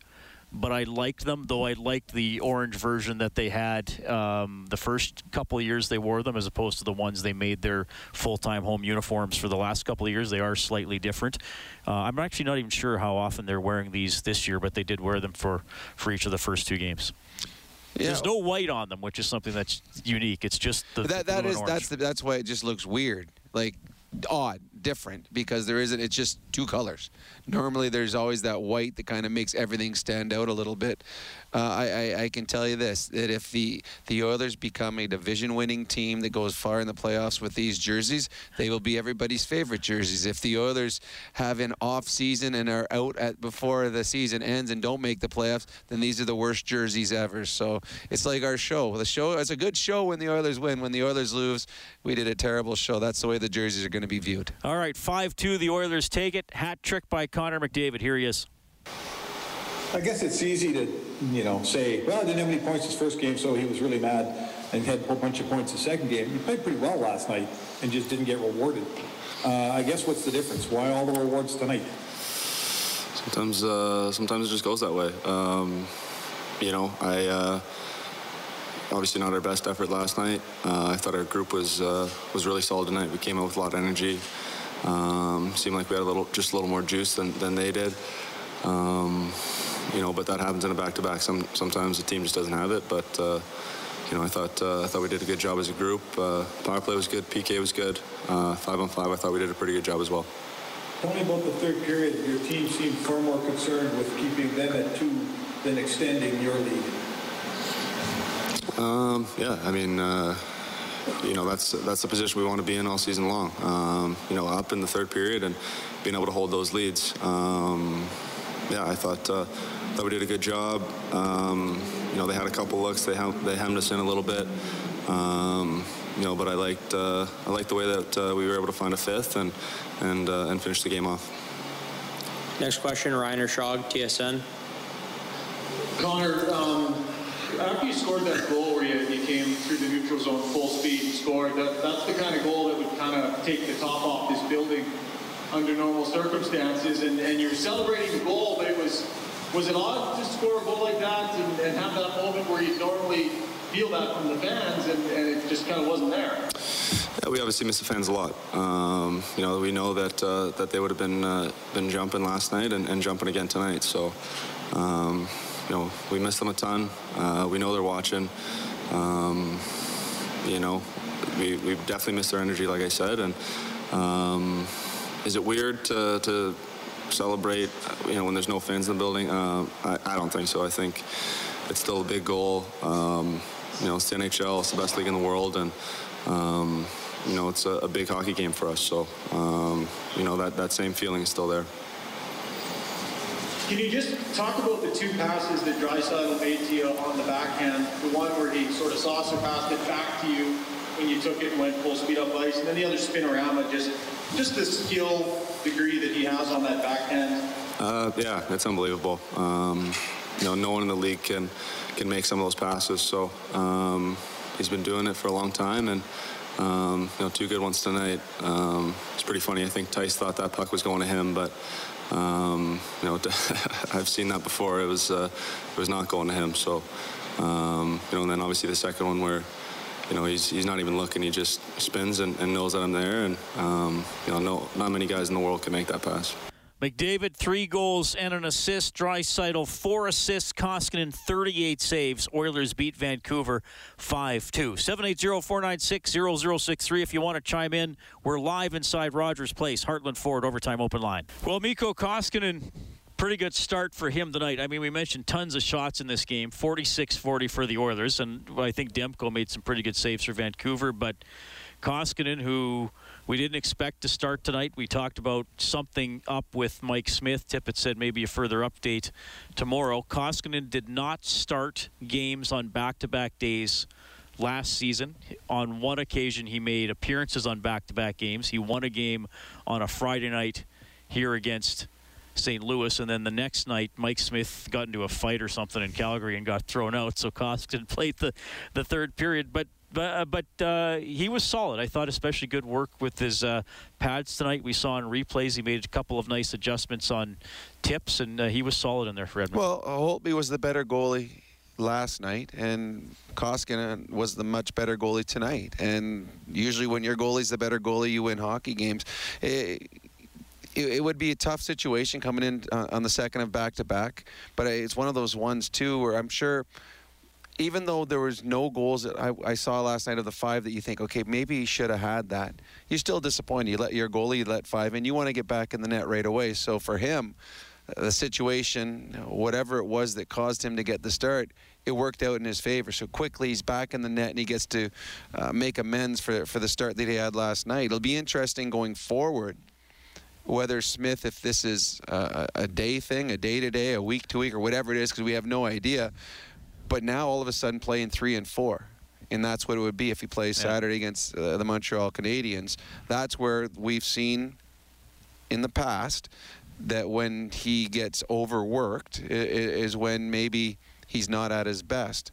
but I liked them, though I liked the orange version that they had um, the first couple of years they wore them, as opposed to the ones they made their full-time home uniforms for the last couple of years. They are slightly different. Uh, I'm actually not even sure how often they're wearing these this year, but they did wear them for, for each of the first two games. Yeah. There's no white on them, which is something that's unique. It's just the that that is that's the, that's why it just looks weird, like odd, different because there isn't. It's just two colors. Normally, there's always that white that kind of makes everything stand out a little bit. Uh, I, I, I, can tell you this: that if the the Oilers become a division-winning team that goes far in the playoffs with these jerseys, they will be everybody's favorite jerseys. If the Oilers have an off season and are out at before the season ends and don't make the playoffs, then these are the worst jerseys ever. So it's like our show. The show is a good show when the Oilers win. When the Oilers lose, we did a terrible show. That's the way the jerseys are going to be viewed. All right, five-two. The Oilers take it. Hat trick by Connor McDavid. Here he is. I guess it's easy to, you know, say, well, I didn't have any points his first game, so he was really mad and had a whole bunch of points the second game. He played pretty well last night and just didn't get rewarded. Uh, I guess what's the difference? Why all the rewards tonight? Sometimes, uh, sometimes it just goes that way. Um, you know, I uh, obviously not our best effort last night. Uh, I thought our group was uh, was really solid tonight. We came out with a lot of energy. Um, seemed like we had a little, just a little more juice than, than they did. Um, you know, but that happens in a back-to-back. Some sometimes the team just doesn't have it. But uh, you know, I thought uh, I thought we did a good job as a group. Uh, power play was good. PK was good. Uh, five on five, I thought we did a pretty good job as well. Tell me about the third period. Your team seemed far more concerned with keeping them at two than extending your lead. Um, yeah, I mean, uh, you know, that's that's the position we want to be in all season long. Um, you know, up in the third period and being able to hold those leads. Um, yeah, I thought uh, thought we did a good job. Um, you know, they had a couple looks. They hem- they hemmed us in a little bit. Um, you know, but I liked uh, I liked the way that uh, we were able to find a fifth and and uh, and finish the game off. Next question, Ryan Rishaug, TSN. Connor, um, after you scored that goal where you, you came through the neutral zone full speed and scored, that, that's the kind of goal that would kind of take the top off this building under normal circumstances. And, and you're celebrating the goal, but it was was it odd to score a goal like that and, and have that moment where you normally feel that from the fans and, and it just kind of wasn't there? Yeah, we obviously miss the fans a lot. Um, you know, we know that uh, that they would have been uh, been jumping last night and, and jumping again tonight. So, um, you know, we miss them a ton. Uh, we know they're watching. Um, you know, we, we definitely miss their energy, like I said. And um, is it weird to, to celebrate, you know, when there's no fans in the building? Uh, I, I don't think so. I think it's still a big goal. Um, you know, it's the NHL, it's the best league in the world, and um, you know, it's a, a, big hockey game for us. So, um, you know, that, that same feeling is still there. Can you just talk about the two passes that Draisaitl made to you on the backhand? The one where he sort of saucer passed it back to you when you took it and went full speed up ice, and then the other spinorama, just just the skill degree that he has on that backhand. Uh, yeah, it's unbelievable. Um, you know, no one in the league can can make some of those passes. So um, he's been doing it for a long time, and um, you know, two good ones tonight. Um, it's pretty funny. I think Tice thought that puck was going to him, but um, you know, I've seen that before. It was uh, it was not going to him. So um, you know, and then obviously the second one where you know he's he's not even looking. He just spins and, and knows that I'm there, and um, you know, no, not many guys in the world can make that pass. McDavid, three goals and an assist. Draisaitl, four assists. Koskinen, 38 saves. Oilers beat Vancouver 5 2. 780 496 0063. If you want to chime in, we're live inside Rogers Place, Heartland Ford, overtime open line. Well, Mikko Koskinen pretty good start for him tonight. I mean, we mentioned tons of shots in this game 46 40 for the Oilers, and I think Demko made some pretty good saves for Vancouver. But Koskinen, who we didn't expect to start tonight. We talked about something up with Mike Smith. Tippett said maybe a further update tomorrow. Koskinen did not start games on back to back days last season. On one occasion, he made appearances on back to back games. He won a game on a Friday night here against St. Louis, and then the next night, Mike Smith got into a fight or something in Calgary and got thrown out. So Koskinen played the, the third period. But but, uh, but uh, he was solid. I thought, especially good work with his uh, pads tonight. We saw in replays he made a couple of nice adjustments on tips, and uh, he was solid in there for Edmonton. Well, Holtby was the better goalie last night, and Koskinen was the much better goalie tonight. And usually, when your goalie's the better goalie, you win hockey games. It, it, would be a tough situation coming in uh, on the second of back to back, but it's one of those ones too where I'm sure even though there was no goals that I, I, saw last night of the five that you think, okay, maybe he should have had that, you're still disappointed. You let your goalie you let five, and you want to get back in the net right away. So for him, the situation, whatever it was that caused him to get the start, it worked out in his favor. So quickly he's back in the net and he gets to uh, make amends for for the start that he had last night. It'll be interesting going forward whether Smith, if this is a, a day thing, a day to day, a week to week, or whatever it is, because we have no idea but now all of a sudden playing three and four. And that's what it would be if he plays yeah. Saturday against uh, the Montreal Canadiens. That's where we've seen in the past that when he gets overworked is when maybe he's not at his best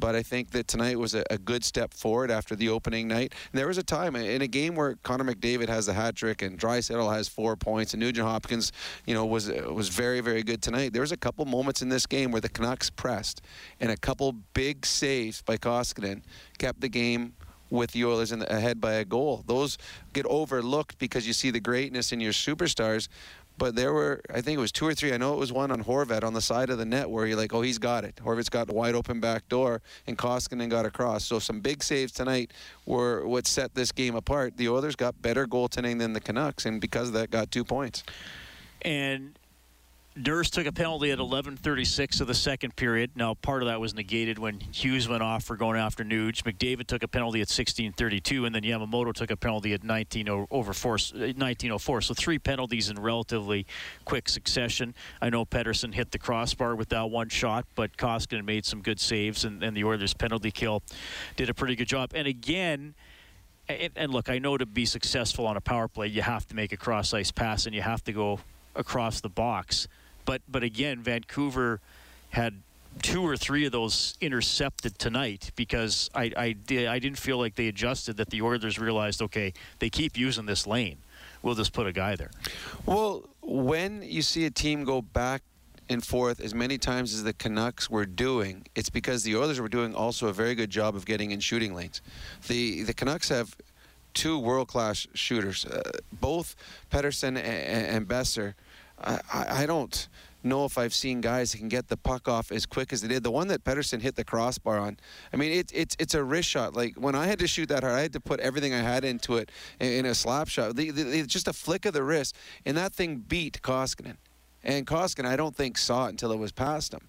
but I think that tonight was a, a, good step forward after the opening night. And there was a time in a game where Connor McDavid has a hat trick and Draisaitl has four points and Nugent Hopkins, you know, was was very very good tonight. There was a couple moments in this game where the Canucks pressed and a couple big saves by Koskinen kept the game with the Oilers in the, ahead by a goal. Those get overlooked because you see the greatness in your superstars, but there were, I think it was two or three. I know it was one on Horvat on the side of the net where you're like, oh, he's got it. Horvat's got a wide open back door, and Koskinen got across. So some big saves tonight were what set this game apart. The Oilers got better goaltending than the Canucks, and because of that, got two points. And Nurse took a penalty at 11:36 of the second period. Now, part of that was negated when Hughes went off for going after Nuge. McDavid took a penalty at 16:32, and then Yamamoto took a penalty at 19 over 4, uh, 1904. So three penalties in relatively quick succession. I know Pettersson hit the crossbar with that one shot, but Koskinen made some good saves, and, and the Oilers' penalty kill did a pretty good job. And again. And look, I know to be successful on a power play, you have to make a cross ice pass and you have to go across the box. But but again, Vancouver had two or three of those intercepted tonight because I I, did, I didn't feel like they adjusted that the Oilers realized okay they keep using this lane we'll just put a guy there. Well, when you see a team go back and forth as many times as the Canucks were doing, it's because the Oilers were doing also a very good job of getting in shooting lanes. The the Canucks have two world class shooters, uh, both Pettersson and, and Boeser. I, I don't know if I've seen guys that can get the puck off as quick as they did. The one that Pettersson hit the crossbar on, I mean, it, it's it's a wrist shot. Like when I had to shoot that hard, I had to put everything I had into it in, in a slap shot. The, the, just a flick of the wrist, and that thing beat Koskinen. And Koskinen, I don't think saw it until it was past him.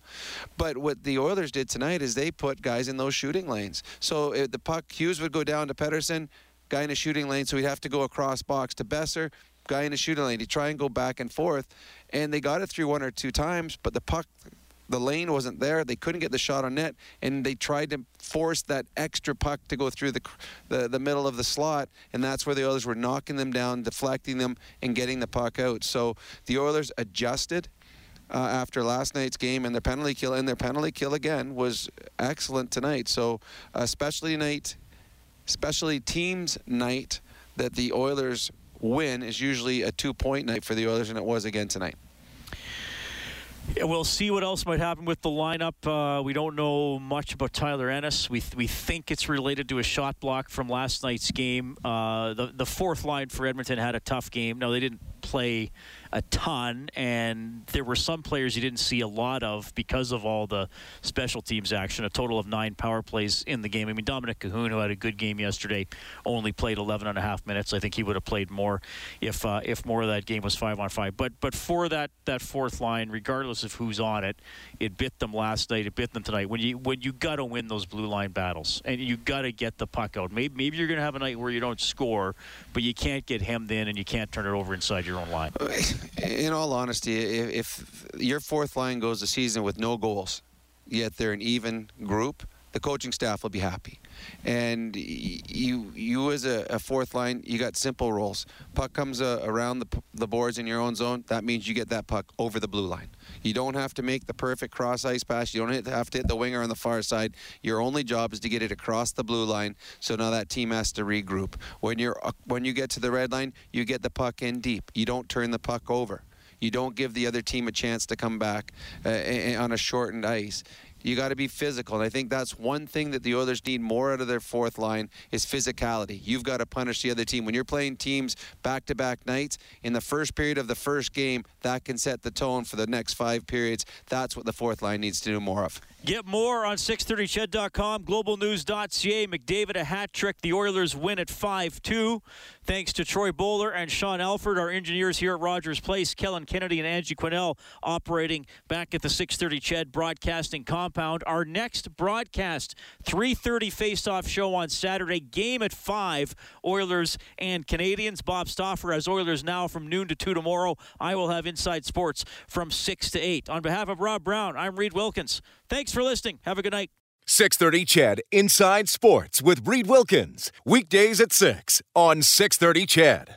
But what the Oilers did tonight is they put guys in those shooting lanes. So the puck, Hughes would go down to Pettersson, guy in a shooting lane, so he'd have to go across box to Boeser, guy in a shooting lane. He'd try and go back and forth. And they got it through one or two times, but the puck the lane wasn't there. They couldn't get the shot on net, and they tried to force that extra puck to go through the, the, the middle of the slot, and that's where the Oilers were knocking them down, deflecting them, and getting the puck out. So the Oilers adjusted. Uh, after last night's game and their penalty kill and their penalty kill again was excellent tonight. So, especially night, especially teams night that the Oilers win is usually a two-point night for the Oilers, and it was again tonight. Yeah, we'll see what else might happen with the lineup. Uh, we don't know much about Tyler Ennis. We, th- we think it's related to a shot block from last night's game. Uh, the the fourth line for Edmonton had a tough game. No, they didn't play a ton, and there were some players you didn't see a lot of because of all the special teams action. A total of nine power plays in the game. I mean, Dominik Kahun, who had a good game yesterday, only played 11 and a half minutes. I think he would have played more if uh, if more of that game was five on five. But but for that that fourth line, regardless of who's on it, it bit them last night. It bit them tonight. When you when you got to win those blue line battles, and you got to get the puck out. Maybe maybe you're going to have a night where you don't score, but you can't get hemmed in and you can't turn it over inside your own line. In all honesty, if, if your fourth line goes the season with no goals, yet they're an even group, the coaching staff will be happy. And you, you as a, a fourth line, you got simple roles. Puck comes uh, around the, the boards in your own zone. That means you get that puck over the blue line. You don't have to make the perfect cross ice pass. You don't have to hit the winger on the far side. Your only job is to get it across the blue line. So now that team has to regroup. When you're uh, when you get to the red line, you get the puck in deep. You don't turn the puck over. You don't give the other team a chance to come back uh, on a shortened ice. You got to be physical. And I think that's one thing that the Oilers need more out of their fourth line is physicality. You've got to punish the other team. When you're playing teams back to back nights, in the first period of the first game, that can set the tone for the next five periods. That's what the fourth line needs to do more of. Get more on 630ched.com, globalnews.ca. McDavid a hat trick. The Oilers win at 5 2. Thanks to Troy Bowler and Sean Alford, our engineers here at Rogers Place. Kellen Kennedy and Angie Quinnell operating back at the 630 CHED broadcasting compound. Our next broadcast, 3.30 face-off show on Saturday. Game at 5, Oilers and Canadiens. Bob Stauffer has Oilers now from noon to 2 tomorrow. I will have Inside Sports from 6 to 8. On behalf of Rob Brown, I'm Reed Wilkins. Thanks for listening. Have a good night. 630 CHED Inside Sports with Reed Wilkins. Weekdays at 6 on 630 CHED.